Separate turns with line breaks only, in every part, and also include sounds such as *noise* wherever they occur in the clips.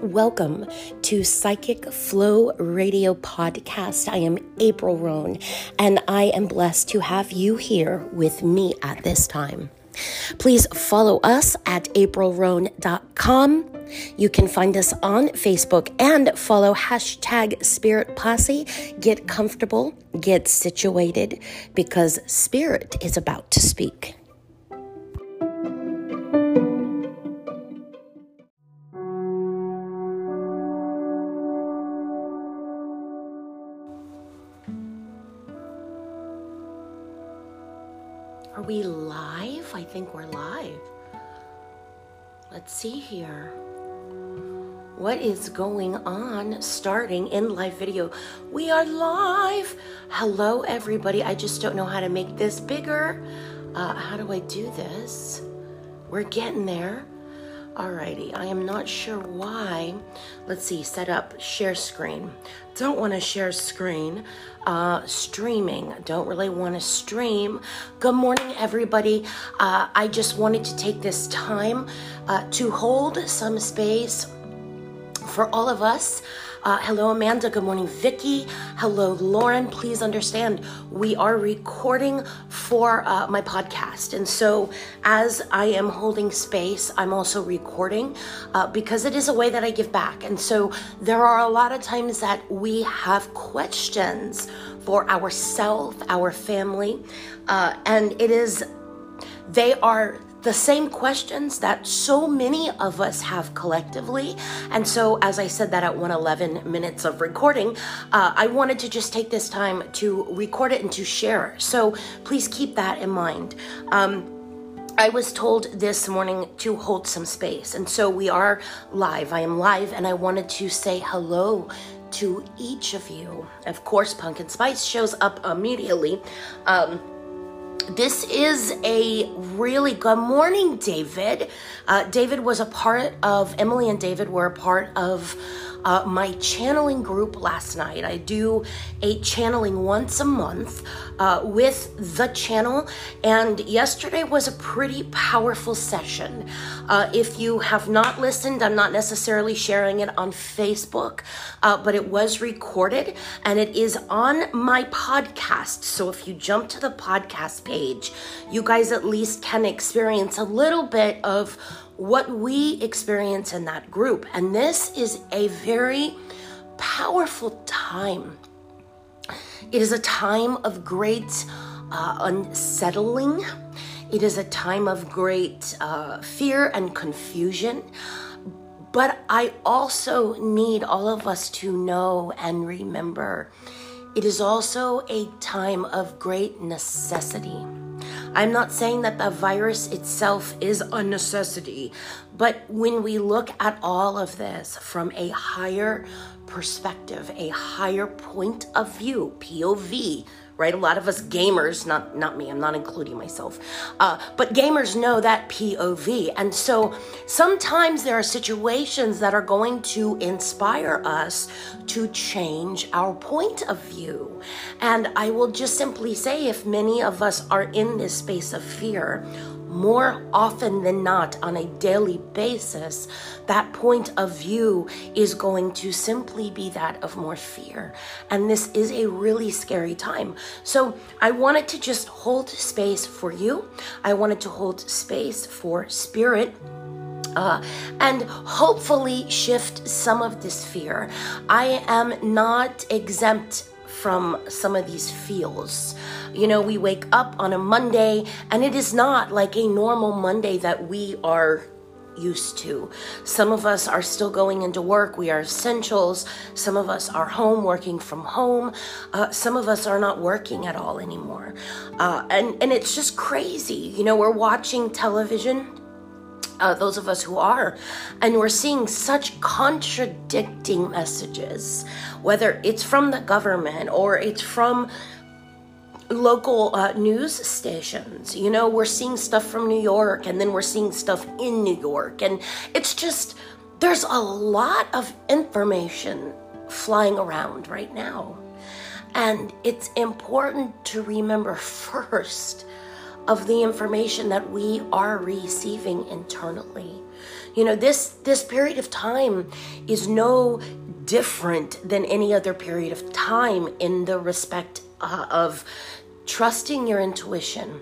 Welcome to Psychic Flow Radio Podcast. I am April Roan, and I am blessed to have you here with me at this time. Please follow us at aprilroan.com. You can find us on Facebook and follow hashtag Spirit Posse. Get comfortable, get situated, because Spirit is about to speak. Are we live? I think we're live. Let's see here. What is going on starting in live video? We are live. Hello, everybody. I just don't know how to make this bigger. Uh, how do I do this? We're getting there. Alrighty, I am not sure why. Let's see, set up share screen. Don't want to share screen. Uh, streaming, don't really want to stream. Good morning, everybody. Uh, I just wanted to take this time uh, to hold some space for all of us. Uh, hello, Amanda. Good morning, Vicky. Hello, Lauren. Please understand, we are recording for uh, my podcast. And so, as I am holding space, I'm also recording uh, because it is a way that I give back. And so, there are a lot of times that we have questions for ourselves, our family, uh, and it is, they are the same questions that so many of us have collectively. And so, as I said that at 111 minutes of recording, uh, I wanted to just take this time to record it and to share. So, please keep that in mind. Um, I was told this morning to hold some space. And so we are live. I am live, and I wanted to say hello to each of you. Of course, Pumpkin Spice shows up immediately. Um, this is a really good morning, David. Uh, David was a part of, Emily and David were a part of uh, my channeling group last night. I do a channeling once a month uh, with the channel, and yesterday was a pretty powerful session. Uh, if you have not listened, I'm not necessarily sharing it on Facebook, uh, but it was recorded and it is on my podcast. So if you jump to the podcast page, you guys at least can experience a little bit of what we experience in that group. And this is a very powerful time. It is a time of great uh, unsettling. It is a time of great uh, fear and confusion. But I also need all of us to know and remember it is also a time of great necessity. I'm not saying that the virus itself is a necessity, but when we look at all of this from a higher perspective, a higher point of view, POV, right? A lot of us gamers, not not me, I'm not including myself, uh, but gamers know that POV, and so sometimes there are situations that are going to inspire us to change our point of view. And I will just simply say, if many of us are in this space of fear, more often than not on a daily basis, that point of view is going to simply be that of more fear. And this is a really scary time. So I wanted to just hold space for you. I wanted to hold space for spirit. Uh, and hopefully shift some of this fear. I am not exempt from some of these feels. You know, we wake up on a Monday and it is not like a normal Monday that we are used to. Some of us are still going into work. We are essentials. Some of us are home working from home. Uh, some of us are not working at all anymore. Uh, and, and it's just crazy. You know, we're watching television uh, those of us who are. And we're seeing such contradicting messages, whether it's from the government or it's from local uh, news stations. You know, we're seeing stuff from New York and then we're seeing stuff in New York. And it's just, there's a lot of information flying around right now. And it's important to remember *laughs* first of the information that we are receiving internally. You know, this this period of time is no different than any other period of time in the respect uh, of trusting your intuition.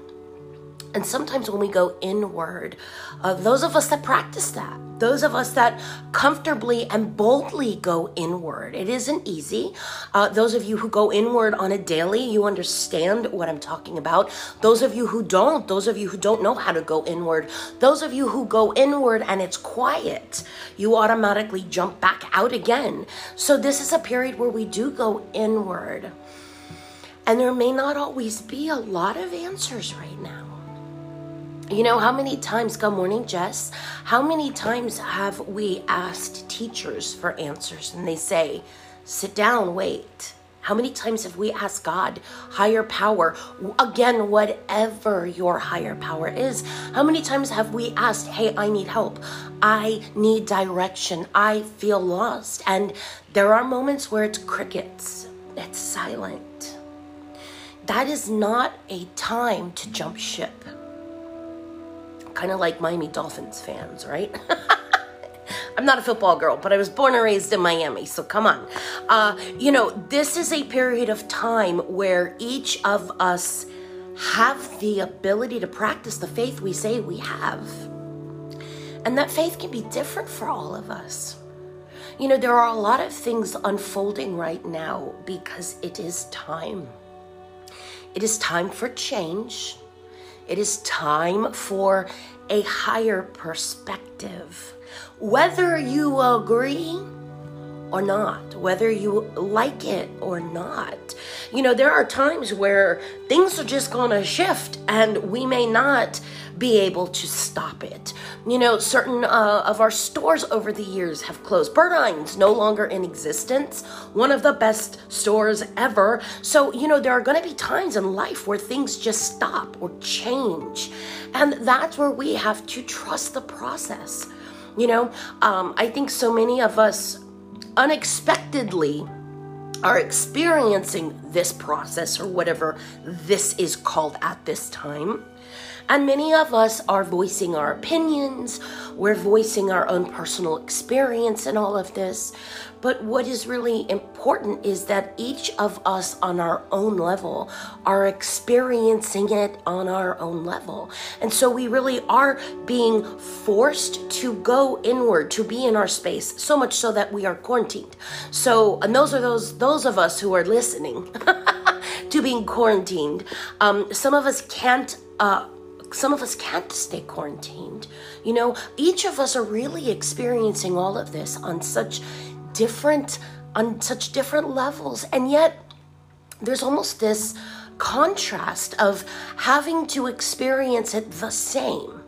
And sometimes when we go inward, uh, those of us that practice that, those of us that comfortably and boldly go inward, it isn't easy. Uh, those of you who go inward on a daily, you understand what I'm talking about. Those of you who don't, those of you who don't know how to go inward, those of you who go inward and it's quiet, you automatically jump back out again. So this is a period where we do go inward. And there may not always be a lot of answers right now. You know, how many times, good morning, Jess, how many times have we asked teachers for answers and they say, sit down, wait? How many times have we asked God, higher power, again, whatever your higher power is? How many times have we asked, hey, I need help? I need direction. I feel lost. And there are moments where it's crickets, it's silent. That is not a time to jump ship. Kind of like Miami Dolphins fans, right? *laughs* I'm not a football girl, but I was born and raised in Miami, so come on. Uh, you know, this is a period of time where each of us have the ability to practice the faith we say we have. And that faith can be different for all of us. You know, there are a lot of things unfolding right now because it is time. It is time for change. It is time for a higher perspective. Whether you agree or not, whether you like it or not. You know, there are times where things are just going to shift and we may not be able to stop it. You know, certain uh, of our stores over the years have closed. Burdine's no longer in existence, one of the best stores ever. So, you know, there are going to be times in life where things just stop or change. And that's where we have to trust the process. You know, um, I think so many of us unexpectedly are experiencing this process or whatever this is called at this time. And many of us are voicing our opinions, we're voicing our own personal experience in all of this. But what is really important is that each of us on our own level are experiencing it on our own level. And so we really are being forced to go inward, to be in our space, so much so that we are quarantined. So, and those are those those of us who are listening *laughs* to being quarantined. Um, some of us can't uh, some of us can't stay quarantined. You know, each of us are really experiencing all of this on such different on such different levels and yet there's almost this contrast of having to experience it the same.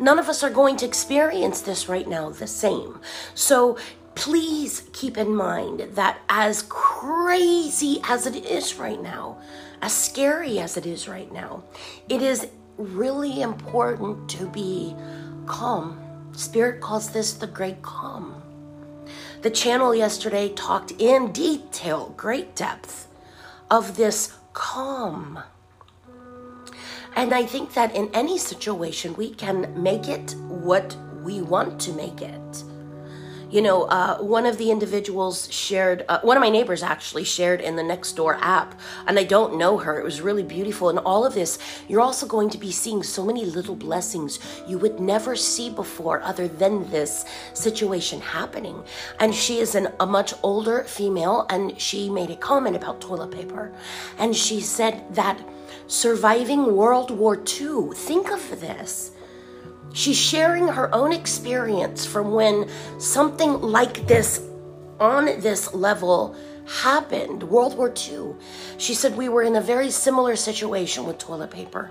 None of us are going to experience this right now the same. So please keep in mind that as crazy as it is right now, as scary as it is right now, it is really important to be calm. Spirit calls this the great calm. The channel yesterday talked in detail, great depth, of this calm. And I think that in any situation, we can make it what we want to make it. You know, uh, one of the individuals shared, uh, one of my neighbors actually shared in the Nextdoor app, and I don't know her. It was really beautiful. And all of this, you're also going to be seeing so many little blessings you would never see before other than this situation happening. And she is an, a much older female, and she made a comment about toilet paper. And she said that surviving World War II, think of this She's sharing her own experience from when something like this on this level happened, World War II. She said we were in a very similar situation with toilet paper.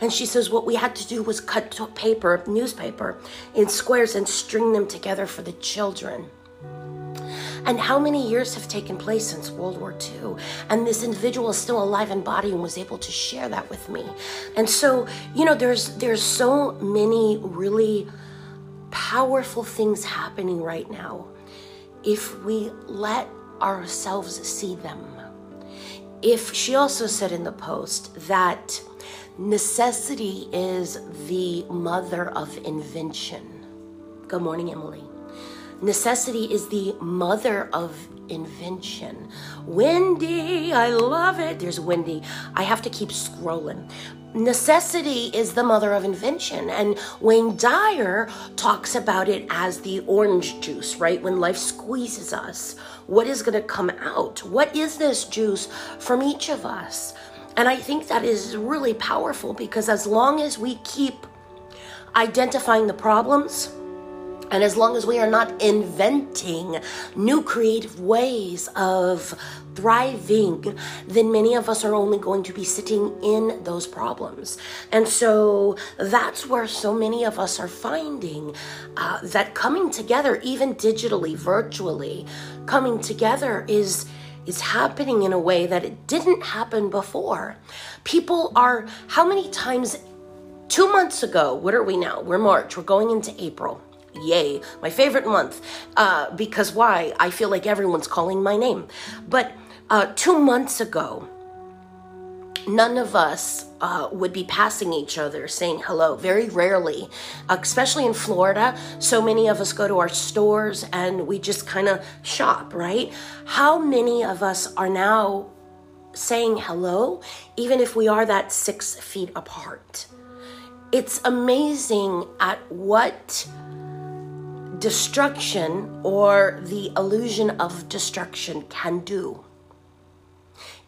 And she says what we had to do was cut paper, newspaper, in squares and string them together for the children. And how many years have taken place since World War II? And this individual is still alive in body and was able to share that with me. And so, you know, there's there's so many really powerful things happening right now if we let ourselves see them. If she also said in the post that Necessity is the mother of invention. Good morning, Emily. Necessity is the mother of invention. Wendy, I love it. There's Wendy. I have to keep scrolling. Necessity is the mother of invention. And Wayne Dyer talks about it as the orange juice, right? When life squeezes us, what is going to come out? What is this juice from each of us? And I think that is really powerful because as long as we keep identifying the problems, and as long as we are not inventing new creative ways of thriving, then many of us are only going to be sitting in those problems. And so that's where so many of us are finding uh, that coming together, even digitally, virtually, coming together is is happening in a way that it didn't happen before. People are, how many times, two months ago, what are we now? We're March, we're going into April. Yay, my favorite month. Uh, because why? I feel like everyone's calling my name. But uh, two months ago, none of us uh, would be passing each other saying hello very rarely especially in florida so many of us go to our stores and we just kind of shop right how many of us are now saying hello even if we are that six feet apart it's amazing at what destruction or the illusion of destruction can do.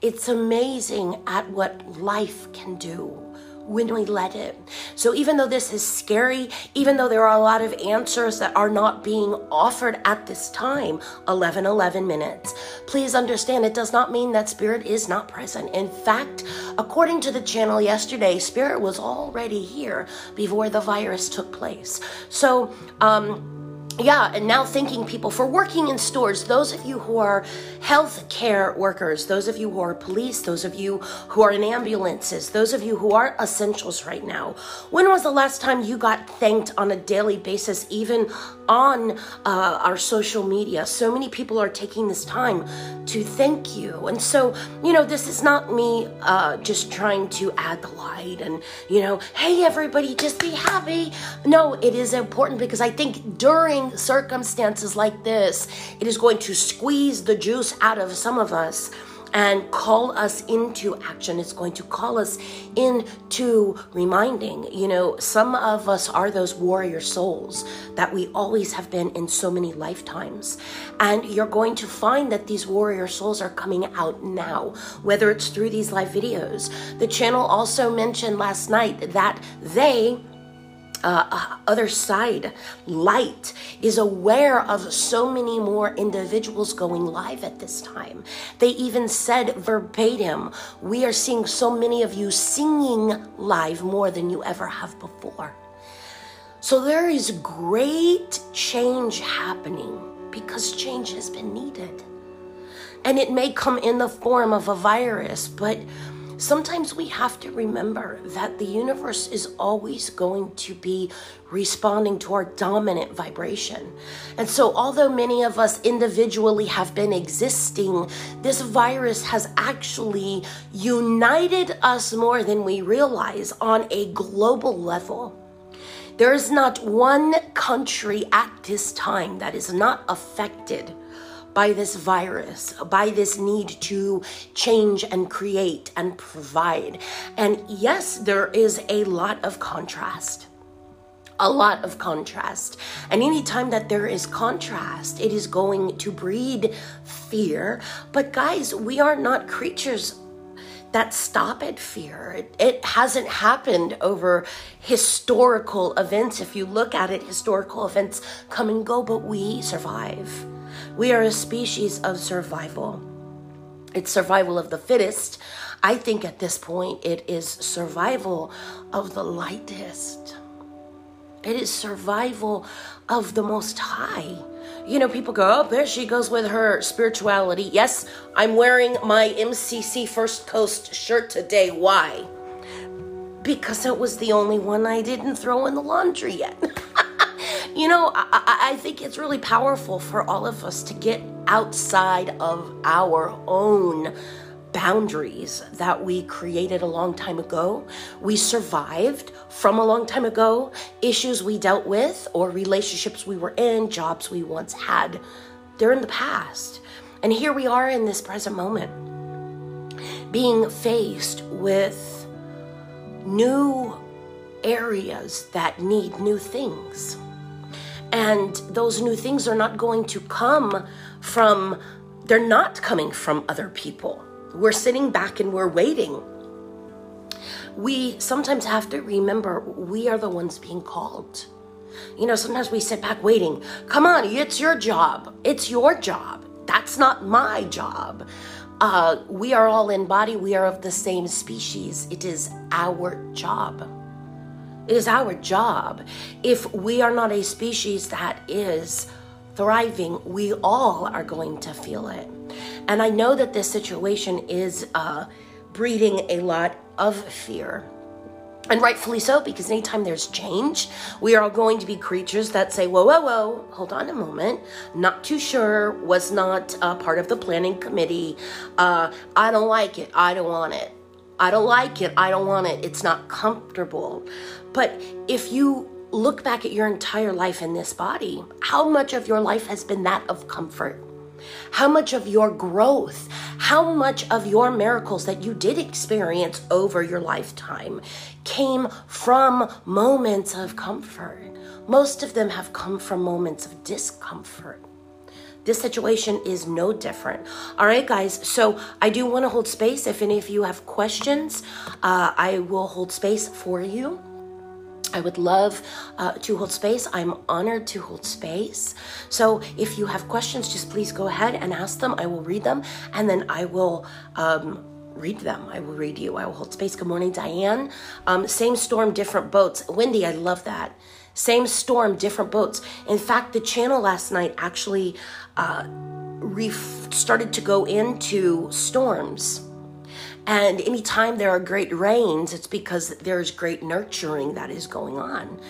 It's amazing at what life can do when we let it. So, even though this is scary, even though there are a lot of answers that are not being offered at this time 11 11 minutes please understand it does not mean that spirit is not present. In fact, according to the channel yesterday, spirit was already here before the virus took place. So, um, yeah, and now thanking people for working in stores. Those of you who are health care workers, those of you who are police, those of you who are in ambulances, those of you who are essentials right now. When was the last time you got thanked on a daily basis, even on uh, our social media? So many people are taking this time to thank you. And so, you know, this is not me uh, just trying to add the light and, you know, hey, everybody, just be happy. No, it is important because I think during circumstances like this, it is going to squeeze the juice out of some of us and call us into action. It's going to call us into reminding. You know, some of us are those warrior souls that we always have been in so many lifetimes. And you're going to find that these warrior souls are coming out now, whether it's through these live videos. The channel also mentioned last night that they uh, other side, light, is aware of so many more individuals going live at this time. They even said verbatim, We are seeing so many of you singing live more than you ever have before. So there is great change happening because change has been needed. And it may come in the form of a virus, but Sometimes we have to remember that the universe is always going to be responding to our dominant vibration. And so, although many of us individually have been existing, this virus has actually united us more than we realize on a global level. There is not one country at this time that is not affected by this virus, by this need to change and create and provide. And yes, there is a lot of contrast a lot of contrast. And anytime that there is contrast, it is going to breed fear. But guys, we are not creatures that stop at fear. It, it, hasn't happened over historical events. If you look at it, historical events come and go, but we survive. We are a species of survival. It's survival of the fittest. I think at this point it is survival of the lightest. It is survival of the most high. You know, people go, oh, there she goes with her spirituality. Yes, I'm wearing my MCC First Coast shirt today. Why? Because it was the only one I didn't throw in the laundry yet. *laughs* You know, I, I think it's really powerful for all of us to get outside of our own boundaries that we created a long time ago, we survived from a long time ago, issues we dealt with, or relationships we were in, jobs we once had. They're in the past. And here we are in this present moment, being faced with new areas that need new things. And those new things are not going to come from, they're not coming from other people. We're sitting back and we're waiting. We sometimes have to remember we are the ones being called. You know, sometimes we sit back waiting. Come on, it's your job. It's your job. That's not my job. Uh, we are all in body. We are of the same species. It is our job. It is our job. If we are not a species that is thriving, we all are going to feel it. And I know that this situation is uh, breeding a lot of fear. And rightfully so, because anytime there's change, we are all going to be creatures that say, whoa, whoa, whoa, hold on a moment. Not too sure, was not uh, part of the planning committee. Uh, I don't like it. I don't want it. I don't like it. I don't want it. It's not comfortable. But if you look back at your entire life in this body, how much of your life has been that of comfort? How much of your growth, how much of your miracles that you did experience over your lifetime came from moments of comfort? Most of them have come from moments of discomfort. This situation is no different. All right, guys. So I do want to hold space. If any of you have questions, uh, I will hold space for you. I would love uh, to hold space. I'm honored to hold space. So if you have questions, just please go ahead and ask them. I will read them and then I will. Um, read them. I will read you. I will hold space. Good morning, Diane. Um, same storm, different boats. Wendy, I love that. Same storm, different boats. In fact, the channel last night actually uh, ref- started to go into storms and anytime there are great rains, it's because there's great nurturing that is going on.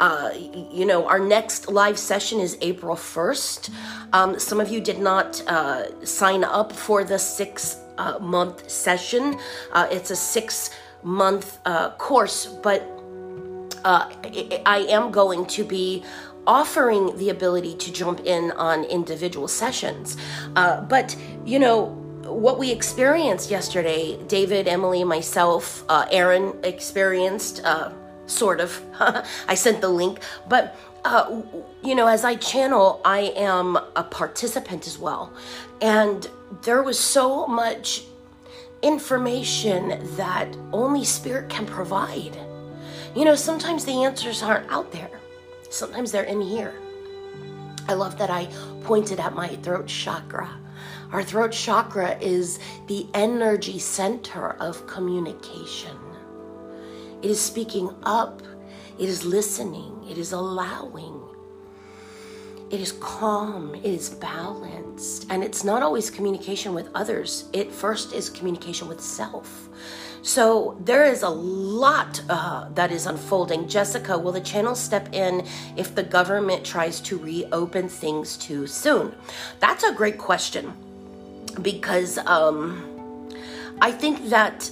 Uh, you know, our next live session is April 1st. Um, some of you did not uh, sign up for the six uh, month session. Uh, it's a six month uh, course, but uh, I am going to be offering the ability to jump in on individual sessions. but, you know, what we experienced yesterday, David, Emily, myself, uh, Aaron experienced, uh, sort of. *laughs* I sent the link, but uh, you know, as I channel, I am a participant as well. And there was so much information that only Spirit can provide. You know, sometimes the answers aren't out there, sometimes they're in here. I love that I pointed at my throat chakra our throat chakra is the energy center of communication. It is speaking up, it is listening, it is allowing, it is calm, it is balanced, and it's not always communication with others. It first is communication with self. So there is a lot uh, that is unfolding. Jessica, will the channel step in if the government tries to reopen things too soon? That's a great question because um, I think that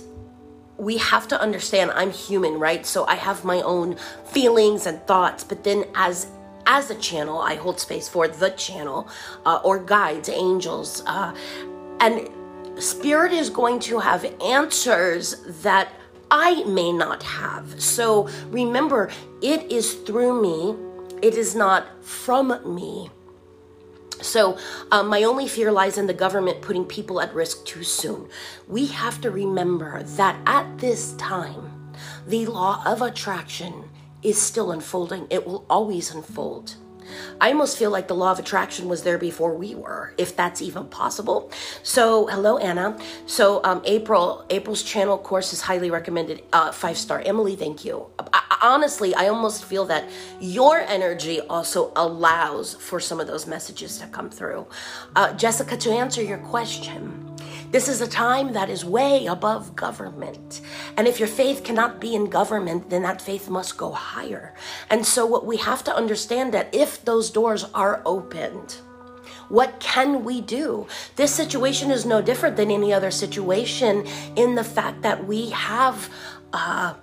we have to understand I'm human, right? So I have my own feelings and thoughts, but then as as a channel, I hold space for the channel uh, or guides, angels, uh, and spirit is going to have answers that I may not have. So remember, it is through me, it is not from me. So, um, my only fear lies in the government putting people at risk too soon. We have to remember that at this time, the law of attraction is still unfolding. It will always unfold. I almost feel like the law of attraction was there before we were, if that's even possible. So, hello, Anna. So, um, April, April's channel course is highly recommended. Uh, five star. Emily, thank you. I, honestly, I almost feel that your energy also allows for some of those messages to come through. Uh, Jessica, to answer your question, this is a time that is way above government. And if your faith cannot be in government, then that faith must go higher. And so what we have to understand that if those doors are opened, What can we do? This situation is no different than any other situation in the fact that we have. Uh,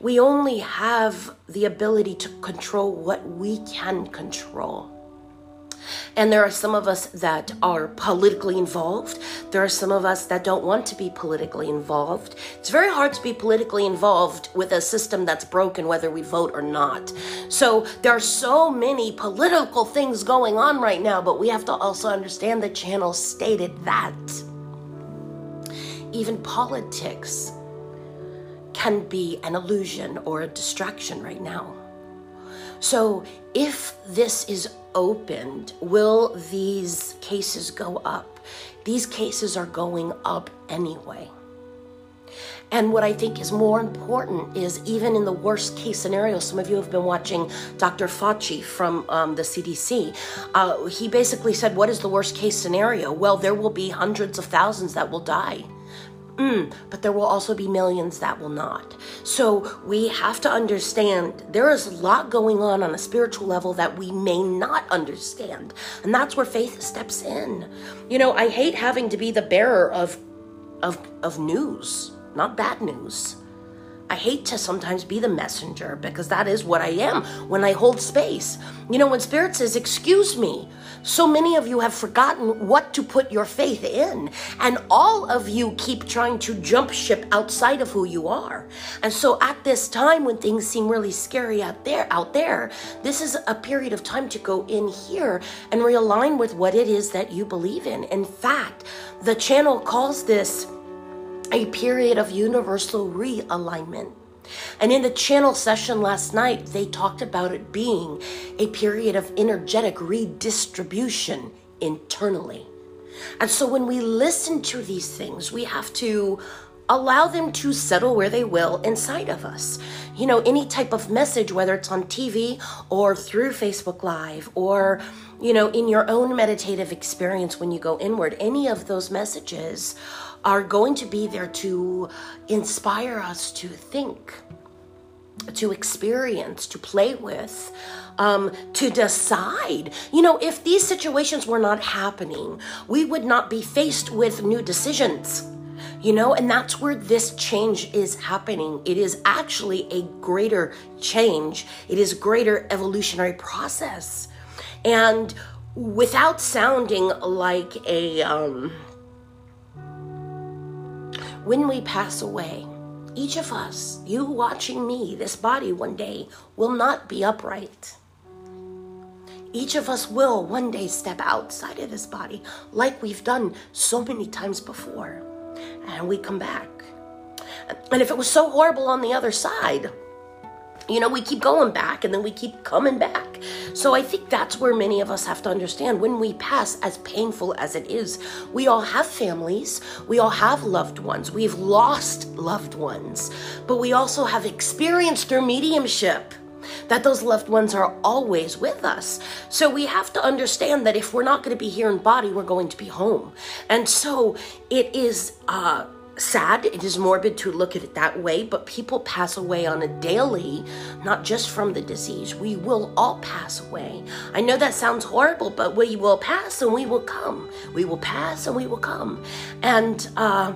we only have the ability to control what we can control. And there are some of us that are politically involved. There are some of us that don't want to be politically involved. It's very hard to be politically involved with a system that's broken, whether we vote or not. So there are so many political things going on right now, but we have to also understand the channel stated that even politics can be an illusion or a distraction right now. So, if this is opened, will these cases go up? These cases are going up anyway. And what I think is more important is even in the worst case scenario, some of you have been watching Dr. Fauci from um, the CDC. Uh, he basically said, What is the worst case scenario? Well, there will be hundreds of thousands that will die. Mm, but there will also be millions that will not. So we have to understand there is a lot going on on a spiritual level that we may not understand. And that's where faith steps in. You know, I hate having to be the bearer of of of news, not bad news. I hate to sometimes be the messenger because that is what I am when I hold space. You know, when Spirit says, Excuse me, so many of you have forgotten what to put your faith in. And all of you keep trying to jump ship outside of who you are. And so at this time when things seem really scary out there, out there, this is a period of time to go in here and realign with what it is that you believe in. In fact, the channel calls this a period of universal realignment. And in the channel session last night, they talked about it being a period of energetic redistribution internally. And so when we listen to these things, we have to allow them to settle where they will inside of us. You know, any type of message, whether it's on TV or through Facebook Live or, you know, in your own meditative experience when you go inward, any of those messages are going to be there to inspire us to think, to experience, to play with, um, to decide. You know, if these situations were not happening, we would not be faced with new decisions. You know, and that's where this change is happening. It is actually a greater change, it is greater evolutionary process. And without sounding like a, um, when we pass away, each of us, you watching me, this body one day will not be upright. Each of us will one day step outside of this body like we've done so many times before. And we come back. And if it was so horrible on the other side, you know, we keep going back and then we keep coming back. So I think that's where many of us have to understand when we pass, as painful as it is, we all have families, we all have loved ones, we've lost loved ones, but we also have experienced through mediumship that those loved ones are always with us. So we have to understand that if we're not going to be here in body, we're going to be home. And so it is uh sad. It is morbid to look at it that way, but people pass away on a daily, not just from the disease. We will all pass away. I know that sounds horrible, but we will pass and we will come. We will pass and we will come. And, uh,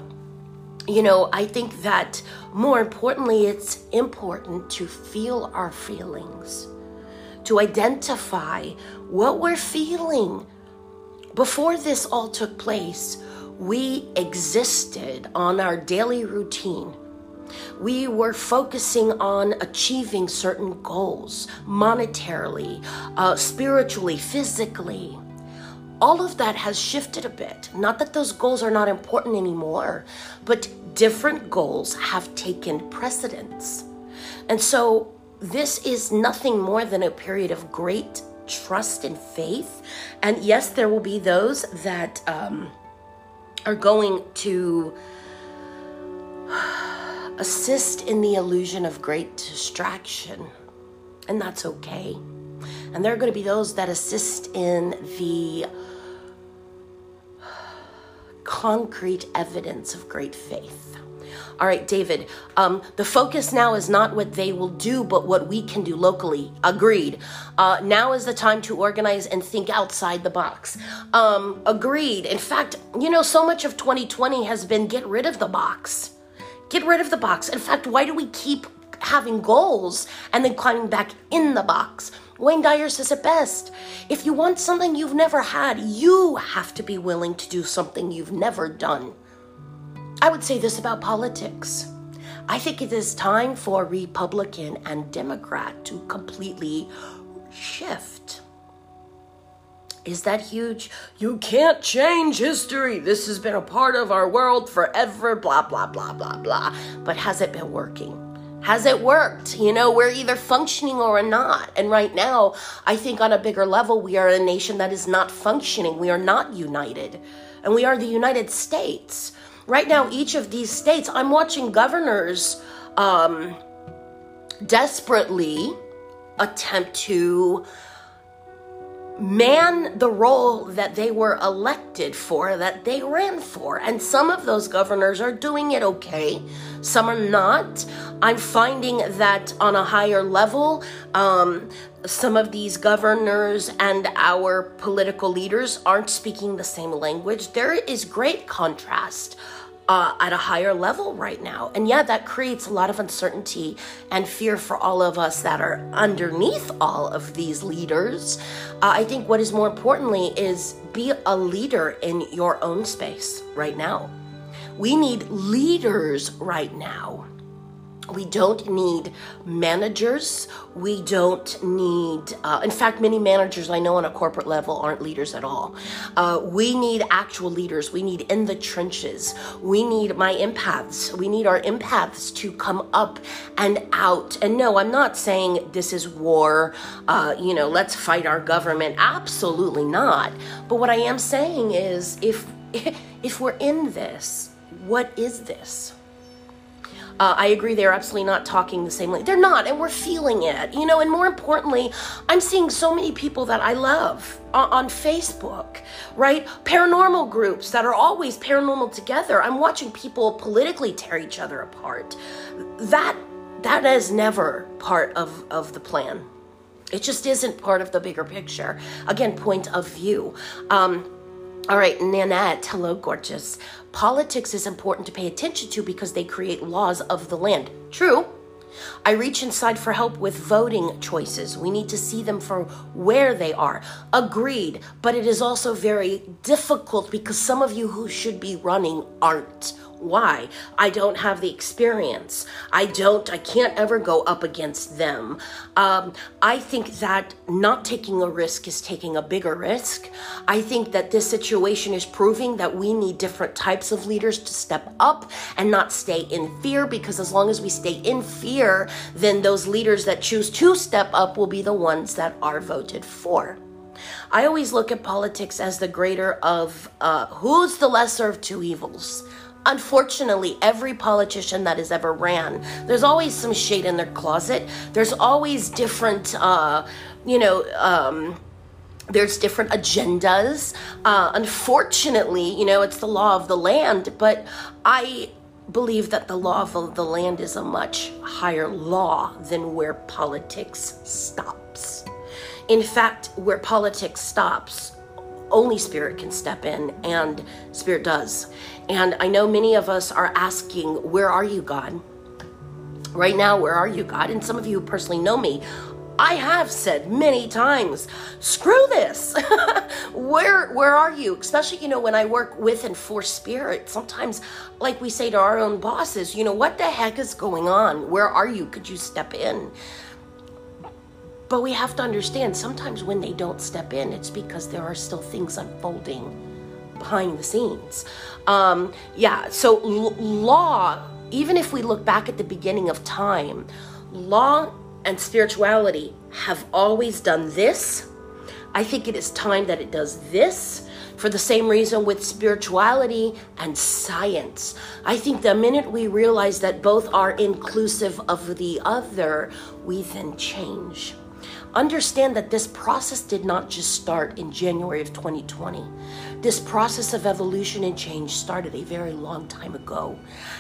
you know, I think that more importantly, it's important to feel our feelings, to identify what we're feeling. Before this all took place, we existed on our daily routine. We were focusing on achieving certain goals monetarily, uh, spiritually, physically. All of that has shifted a bit. Not that those goals are not important anymore, but different goals have taken precedence. And so this is nothing more than a period of great trust and faith. And yes, there will be those that. Um, are going to assist in the illusion of great distraction, and that's okay. And there are going to be those that assist in the concrete evidence of great faith. All right, David, um, the focus now is not what they will do, but what we can do locally. Agreed. Uh, now is the time to organize and think outside the box. Um, agreed. In fact, you know, so much of 2020 has been get rid of the box. Get rid of the box. In fact, why do we keep having goals and then climbing back in the box? Wayne Dyer says it best. If you want something you've never had, you have to be willing to do something you've never done. I would say this about politics. I think it is time for Republican and Democrat to completely shift. Is that huge? You can't change history. This has been a part of our world forever, blah, blah, blah, blah, blah. But has it been working? Has it worked? You know, we're either functioning or not. And right now, I think on a bigger level, we are a nation that is not functioning. We are not united. And we are the United States. Right now, each of these states, I'm watching governors um, desperately attempt to man the role that they were elected for, that they ran for. And some of those governors are doing it okay, some are not. I'm finding that on a higher level, um, some of these governors and our political leaders aren't speaking the same language. There is great contrast uh, at a higher level right now. And yeah, that creates a lot of uncertainty and fear for all of us that are underneath all of these leaders. Uh, I think what is more importantly is be a leader in your own space right now. We need leaders right now we don't need managers. We don't need, uh, in fact, many managers I know on a corporate level aren't leaders at all. Uh, we need actual leaders. We need in the trenches. We need my empaths. We need our empaths to come up and out. And no, I'm not saying this is war, uh, you know, let's fight our government. Absolutely not. But what I am saying is if, *laughs* if we're in this, what is this? Uh, I agree they're absolutely not talking the same language. They're not, and we're feeling it, you know. And more importantly, I'm seeing so many people that I love on, on Facebook, right? Paranormal groups that are always paranormal together. I'm watching people politically tear each other apart. That that is never part of of the plan. It just isn't part of the bigger picture. Again, point of view. Um, all right, Nanette, hello, gorgeous. Politics is important to pay attention to because they create laws of the land. True. I reach inside for help with voting choices. We need to see them for where they are. Agreed. But it is also very difficult because some of you who should be running aren't. Why? I don't have the experience. I don't, I can't ever go up against them. Um, I think that not taking a risk is taking a bigger risk. I think that this situation is proving that we need different types of leaders to step up and not stay in fear because as long as we stay in fear, then those leaders that choose to step up will be the ones that are voted for. I always look at politics as the greater of uh, who's the lesser of two evils unfortunately, every politician that has ever ran, there's always some shade in their closet. There's always different, uh, you know, um, there's different agendas. Uh, unfortunately, you know, it's the law of the land, but I believe that the law of the land is a much higher law than where politics stops. In fact, where politics stops, only spirit can step in, and spirit does. And I know many of us are asking, Where are you, God? Right now, where are you, God? And some of you personally know me. I have said many times, screw this. *laughs* where where are you? Especially, you know, when I work with and for spirit, sometimes like we say to our own bosses, you know, what the heck is going on? Where are you? Could you step in? But we have to understand sometimes when they don't step in, it's because there are still things unfolding behind the scenes. Um, yeah, so l- law, even if we look back at the beginning of time, law and spirituality have always done this. I think it is time that it does this for the same reason with spirituality and science. I think the minute we realize that both are inclusive of the other, we then change. Understand that this process did not just start in January of 2020. This process of evolution and change started a very long time ago.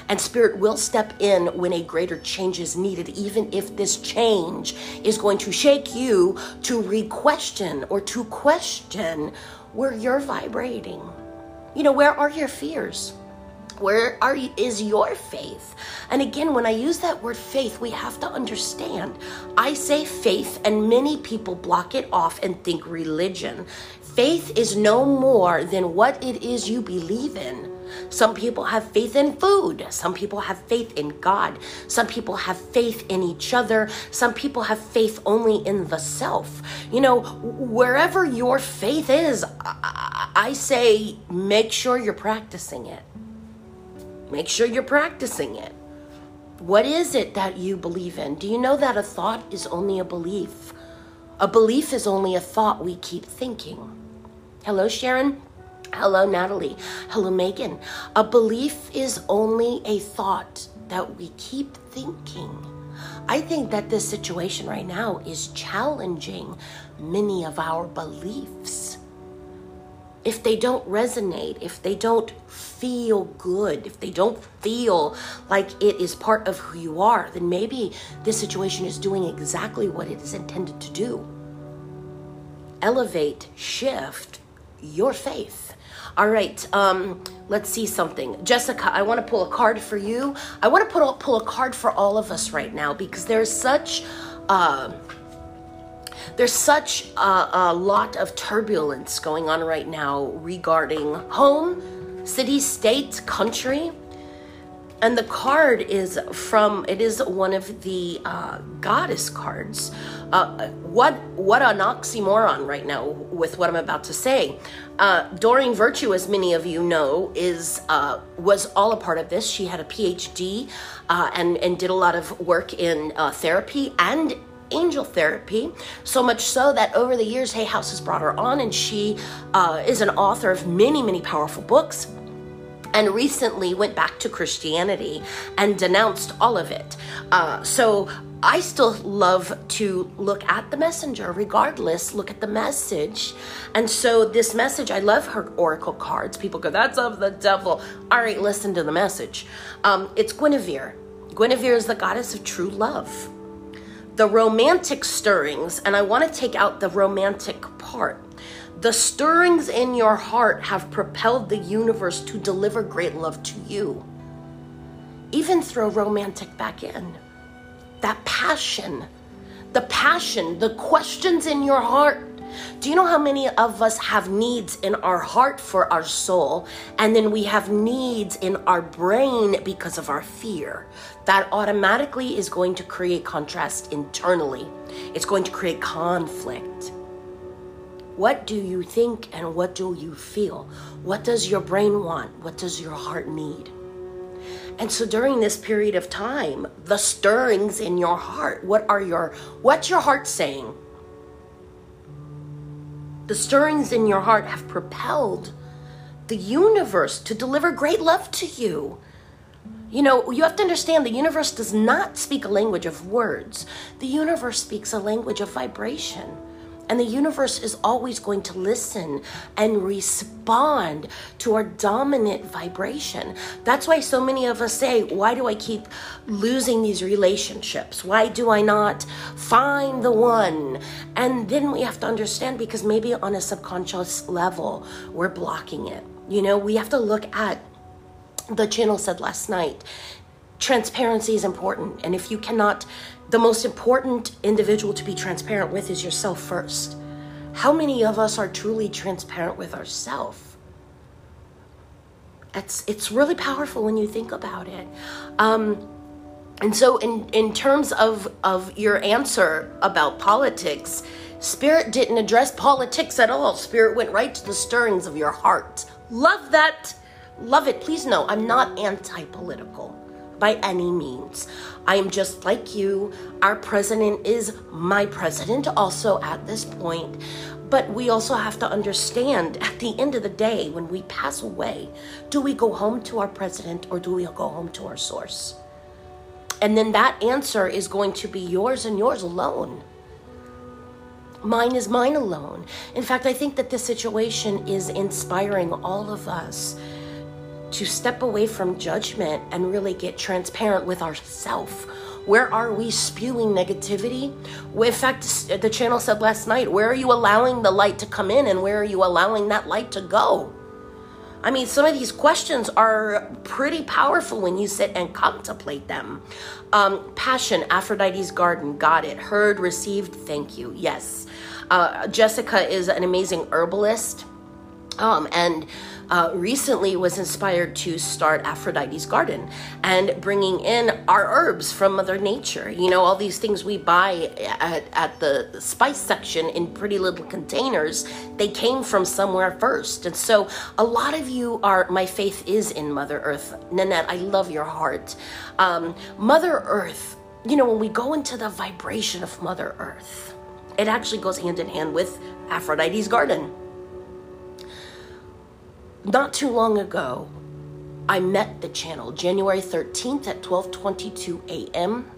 And Spirit will step in when a greater change is needed, even if this change is going to shake you to re question or to question where you're vibrating. You know, where are your fears? Where are is your faith? And again, when I use that word faith, we have to understand. I say faith, and many people block it off and think religion. Faith is no more than what it is you believe in. Some people have faith in food. Some people have faith in God. Some people have faith in each other. Some people have faith only in the self. You know, wherever your faith is, I say make sure you're practicing it. Make sure you're practicing it. What is it that you believe in? Do you know that a thought is only a belief? A belief is only a thought we keep thinking. Hello, Sharon. Hello, Natalie. Hello, Megan. A belief is only a thought that we keep thinking. I think that this situation right now is challenging many of our beliefs if they don't resonate, if they don't feel good, if they don't feel like it is part of who you are, then maybe this situation is doing exactly what it is intended to do elevate, shift your faith. All right, um, let's see something. Jessica, I want to pull a card for you. I want to pull, pull a card for all of us right now because there's such. Uh, there's such a, a lot of turbulence going on right now regarding home, city, state, country. And the card is from, it is one of the uh, goddess cards. Uh, what what an oxymoron right now with what I'm about to say. Uh, Doreen Virtue, as many of you know, is uh, was all a part of this. She had a PhD uh, and and did a lot of work in uh, therapy and angel therapy. So much so that over the years, Hay House has brought her on, and she uh, is an author of many, many powerful books. And recently went back to Christianity and denounced all of it. Uh, so I still love to look at the messenger, regardless, look at the message. And so, this message, I love her oracle cards. People go, that's of the devil. All right, listen to the message. Um, it's Guinevere. Guinevere is the goddess of true love the romantic stirrings, and I want to take out the romantic part. The stirrings in your heart have propelled the universe to deliver great love to you. Even throw romantic back in. That passion, the passion, the questions in your heart. Do you know how many of us have needs in our heart for our soul, and then we have needs in our brain because of our fear? that automatically is going to create contrast internally. It's going to create conflict. What do you think and what do you feel? What does your brain want? What does your heart need? And so during this period of time, the stirrings in your heart, what are your what's your heart saying? The stirrings in your heart have propelled the universe to deliver great love to you. You know, you have to understand the universe does not speak a language of words, the universe speaks a language of vibration. And the universe is always going to listen and respond to our dominant vibration. That's why so many of us say, Why do I keep losing these relationships? Why do I not find the one? And then we have to understand because maybe on a subconscious level, we're blocking it. You know, we have to look at the channel said last night transparency is important. And if you cannot, the most important individual to be transparent with is yourself first. How many of us are truly transparent with ourselves? It's, it's really powerful when you think about it. Um, and so, in, in terms of, of your answer about politics, Spirit didn't address politics at all. Spirit went right to the stirrings of your heart. Love that. Love it. Please know I'm not anti political by any means. I am just like you. Our president is my president also at this point. But we also have to understand at the end of the day, when we pass away, do we go home to our president or do we go home to our source? And then that answer is going to be yours and yours alone. Mine is mine alone. In fact, I think that this situation is inspiring all of us to step away from judgment and really get transparent with ourself. Where are we spewing negativity? In fact, the channel said last night, where are you allowing the light to come in and where are you allowing that light to go? I mean, some of these questions are pretty powerful when you sit and contemplate them. Um, passion, Aphrodite's garden, got it. Heard, received, thank you. Yes. Uh, Jessica is an amazing herbalist. Um, and uh, recently was inspired to start Aphrodite's Garden and bringing in our herbs from Mother Nature. You know, all these things we buy at, at the spice section in pretty little containers, they came from somewhere first. And so a lot of you are, my faith is in Mother Earth. Nanette, I love your heart. Um, Mother Earth, you know, when we go into the vibration of Mother Earth, it actually goes hand in hand with Aphrodite's Garden not too long ago, I met the channel January 13th at 12:22 a.m.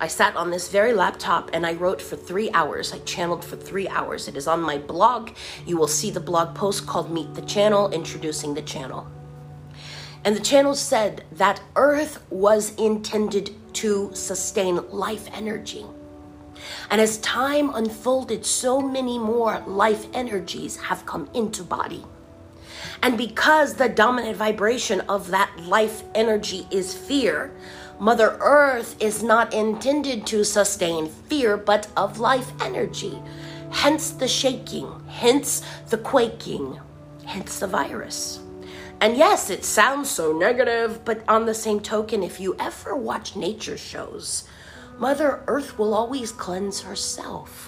I sat on this very laptop and I wrote for 3 hours. I channeled for 3 hours. It is on my blog. You will see the blog post called Meet the Channel introducing the channel. And the channel said that Earth was intended to sustain life energy. And as time unfolded, so many more life energies have come into body. And because the dominant vibration of that life energy is fear, Mother Earth is not intended to sustain fear, but of life energy. Hence the shaking, hence the quaking, hence the virus. And yes, it sounds so negative, but on the same token, if you ever watch nature shows, Mother Earth will always cleanse herself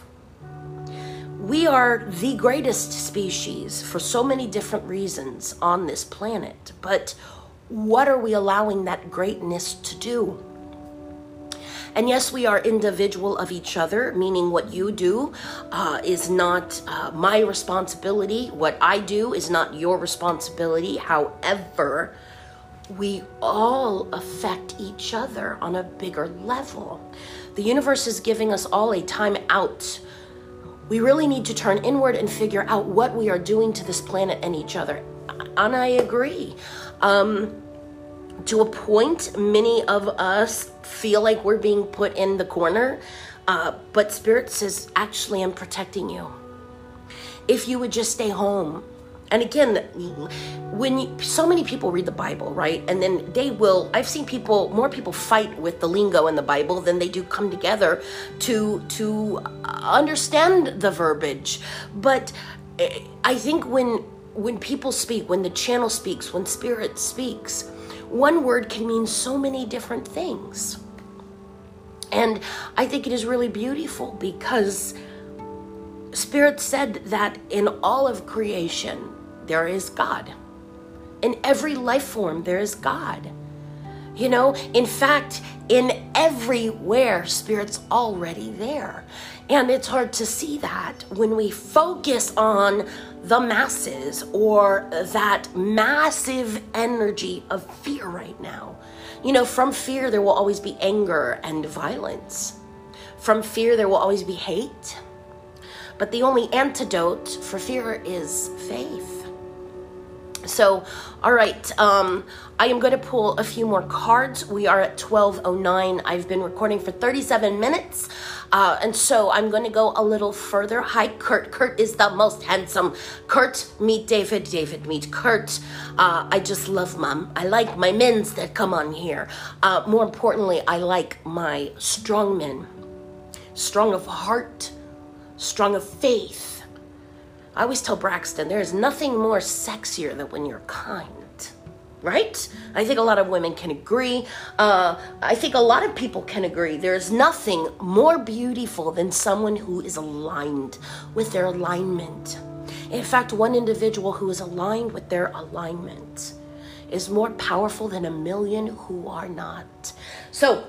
we are the greatest species for so many different reasons on this planet. But what are we allowing that greatness to do? And yes, we are individual of each other, meaning what you do uh, is not uh, my responsibility. What I do is not your responsibility. However, we all affect each other on a bigger level. The universe is giving us all a time out we really need to turn inward and figure out what we are doing to this planet and each other. And I agree. Um, to a point, many of us feel like we're being put in the corner, uh, but Spirit says, actually, I'm protecting you. If you would just stay home, and again when you, so many people read the bible right? And then they will i've seen people more people fight with the lingo in the bible than they do come together to to understand the verbiage. But eh, i think when when people speak when the channel speaks when spirit speaks one word can mean so many different things. And i think it is really beautiful because Spirit said that in all of creation, there is God. In every life form, there is God. You know, in fact, in everywhere, Spirit's already there. And it's hard to see that when we focus on the masses or that massive energy of fear right now. You know, from fear, there will always be anger and violence. From fear, there will always be hate. But the only antidote for fear is faith. So, all right, um, I am going to pull a few more cards. We are at 12.09. I've been recording for 37 minutes. Uh, and so I'm going to go a little further. Hi, Kurt. Kurt is the most handsome. Kurt, meet David. David, meet Kurt. Uh, I just love mom. I like my men's that come on here. Uh, more importantly, I like my strong men. Strong of heart, strong of faith I always tell Braxton, there is nothing more sexier than when you're kind. Right? I think a lot of women can agree. Uh, I think a lot of people can agree. There's nothing more beautiful than someone who is aligned with their alignment. In fact, one individual who is aligned with their alignment is more powerful than a million who are not. So,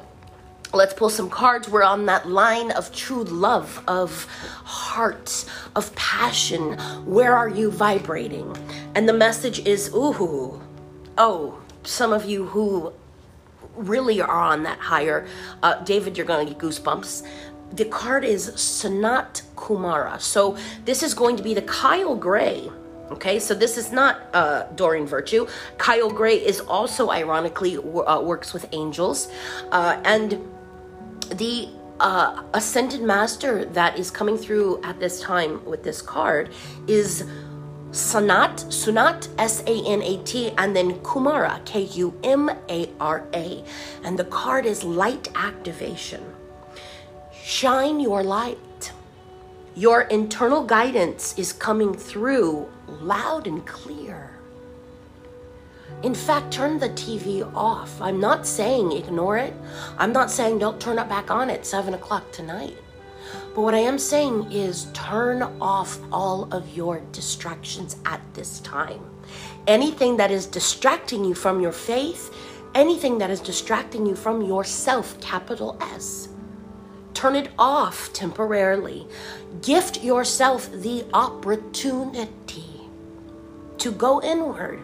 Let's pull some cards. We're on that line of true love, of heart, of passion. Where are you vibrating? And the message is, ooh, oh, some of you who really are on that higher, uh, David, you're going to get goosebumps. the card is Sanat Kumara. So this is going to be the Kyle Gray. Okay, so this is not uh, Doreen Virtue. Kyle Gray is also, ironically, uh, works with angels. Uh, and the uh, ascended master that is coming through at this time with this card is Sanat, Sunat, S A N A T, and then Kumara, K U M A R A. And the card is light activation. Shine your light. Your internal guidance is coming through loud and clear. In fact, turn the TV off. I'm not saying ignore it. I'm not saying don't turn it back on at 7 o'clock tonight. But what I am saying is turn off all of your distractions at this time. Anything that is distracting you from your faith, anything that is distracting you from yourself, capital S, turn it off temporarily. Gift yourself the opportunity to go inward.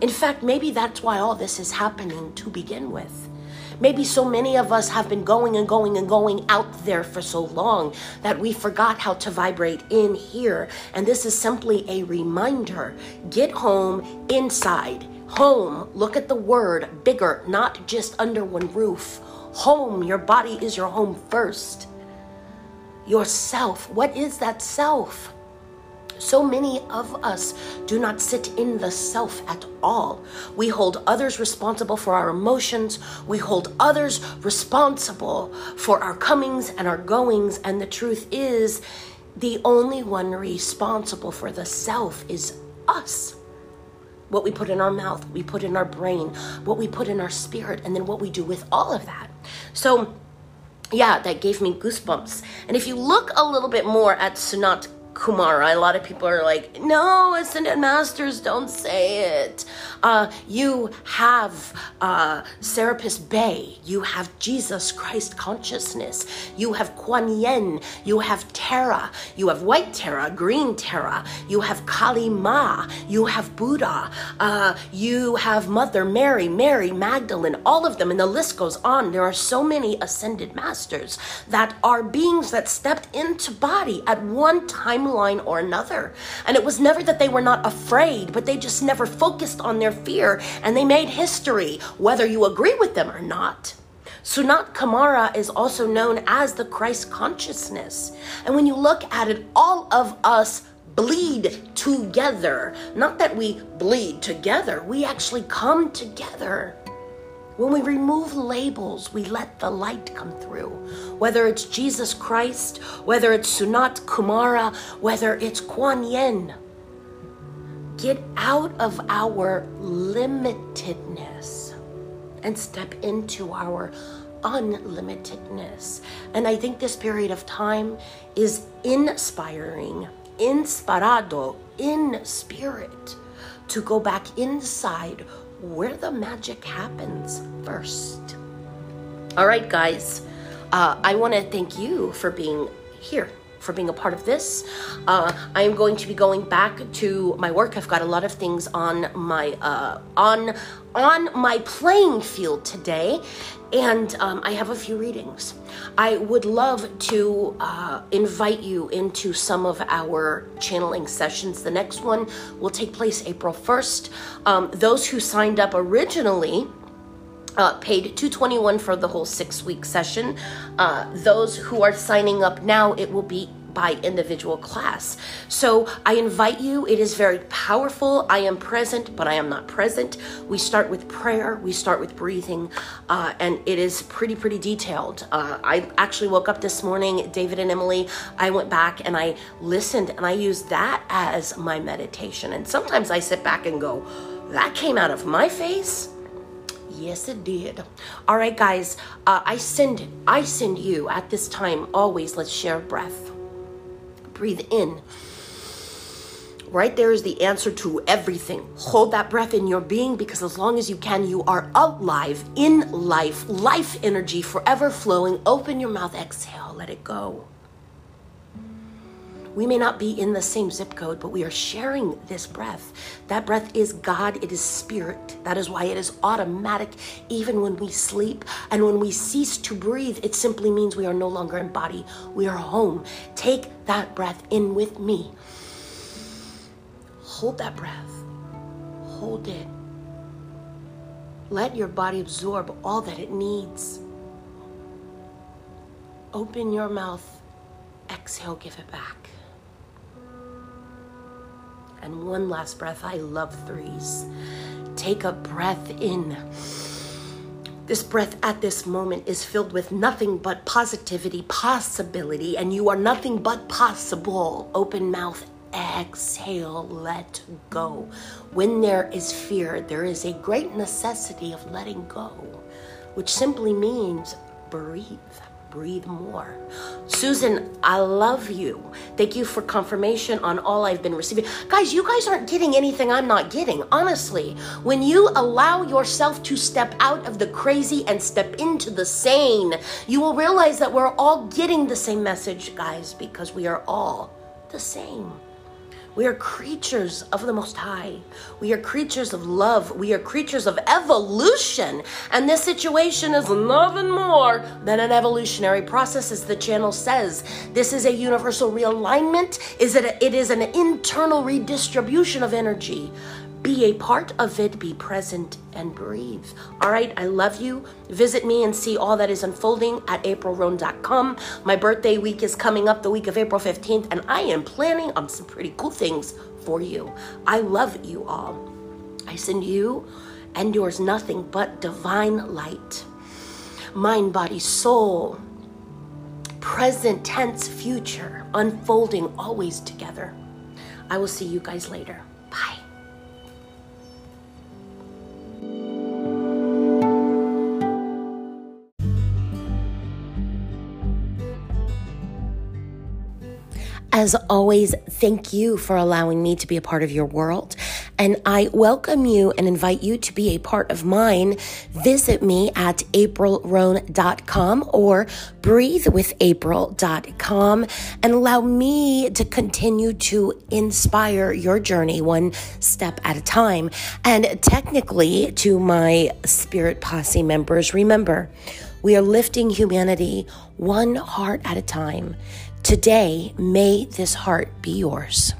In fact, maybe that's why all this is happening to begin with. Maybe so many of us have been going and going and going out there for so long that we forgot how to vibrate in here. And this is simply a reminder get home inside. Home, look at the word bigger, not just under one roof. Home, your body is your home first. Yourself, what is that self? So many of us do not sit in the self at all. We hold others responsible for our emotions. We hold others responsible for our comings and our goings. And the truth is, the only one responsible for the self is us. What we put in our mouth, we put in our brain, what we put in our spirit, and then what we do with all of that. So, yeah, that gave me goosebumps. And if you look a little bit more at Sunat Kumara. A lot of people are like, no, Ascended Masters don't say it. Uh, you have uh, Serapis Bey. You have Jesus Christ consciousness. You have Kuan Yin. You have Tara. You have white Tara, green Tara. You have Kali Ma. You have Buddha. Uh, you have Mother Mary, Mary Magdalene, all of them. And the list goes on. There are so many Ascended Masters that are beings that stepped into body at one timeline or another. And it was never that they were not afraid, but they just never focused on their fear and they made history, whether you agree with them or not. Sunat Kumara is also known as the Christ consciousness. And when you look at it, all of us bleed together. Not that we bleed together, we actually come together. When we remove labels, we let the light come through. Whether it's Jesus Christ, whether it's Sunat Kumara, whether it's Kuan Yin. Get out of our limitedness and step into our unlimitedness. And I think this period of time is inspiring, inspirado, in spirit, to go back inside where the magic happens first. All right, guys, uh, I want to thank you for being here for being a part of this. Uh, I am going to be going back to my work. I've got a lot of things on my uh, on on my playing field today, and um, I have a few readings. I would love to uh, invite you into some of our channeling sessions. The next one will take place April 1st. Um, those who signed up originally uh, paid 221 for the whole six week session. Uh, those who are signing up now, it will be by individual class. So I invite you. It is very powerful. I am present, but I am not present. We start with prayer, we start with breathing, uh, and it is pretty, pretty detailed. Uh, I actually woke up this morning, David and Emily. I went back and I listened and I used that as my meditation. And sometimes I sit back and go, that came out of my face. Yes, it did. All right, guys. Uh, I send I send you at this time. Always, let's share breath. Breathe in. Right there is the answer to everything. Hold that breath in your being because as long as you can, you are alive in life, life energy forever flowing. Open your mouth, exhale, let it go. We may not be in the same zip code, but we are sharing this breath. That breath is God, it is spirit. That is why it is automatic even when we sleep. And when we cease to breathe, it simply means we are no longer in body, we are home. Take that breath in with me. Hold that breath, hold it. Let your body absorb all that it needs. Open your mouth, exhale, give it back. And one last breath. I love threes. Take a breath in. This breath at this moment is filled with nothing but positivity, possibility, and you are nothing but possible. Open mouth, exhale, let go. When there is fear, there is a great necessity of letting go, which simply means breathe breathe more. Susan, I love you. Thank you for confirmation on all I've been receiving. Guys, you guys aren't getting anything I'm not getting. Honestly, when you allow yourself to step out of the crazy and step into the sane, you will realize that we're all getting the same message, guys, because we are all the same. We are creatures of the Most High. We are creatures of love. We are creatures of evolution. And this situation is nothing more than an evolutionary process, as the channel says. This is a universal realignment. Is it? It is an internal redistribution of energy. Be a part of it, be present, and breathe. All right, I love you. Visit me and see all that is unfolding at aprilroan.com. My birthday week is coming up the week of April 15th, and I am planning on some pretty cool things for you. I love you all. I send you and yours nothing but divine light. Mind, body, soul, present tense, future, unfolding always together. I will see you guys later. Bye thank you As always, thank you for allowing me to be a part of your world. And I welcome you and invite you to be a part of mine. Visit me at aprilroan.com or breathewithapril.com and allow me to continue to inspire your journey one step at a time. And technically, to my Spirit Posse members, remember, we are lifting humanity one heart at a time. Today, may this heart be yours.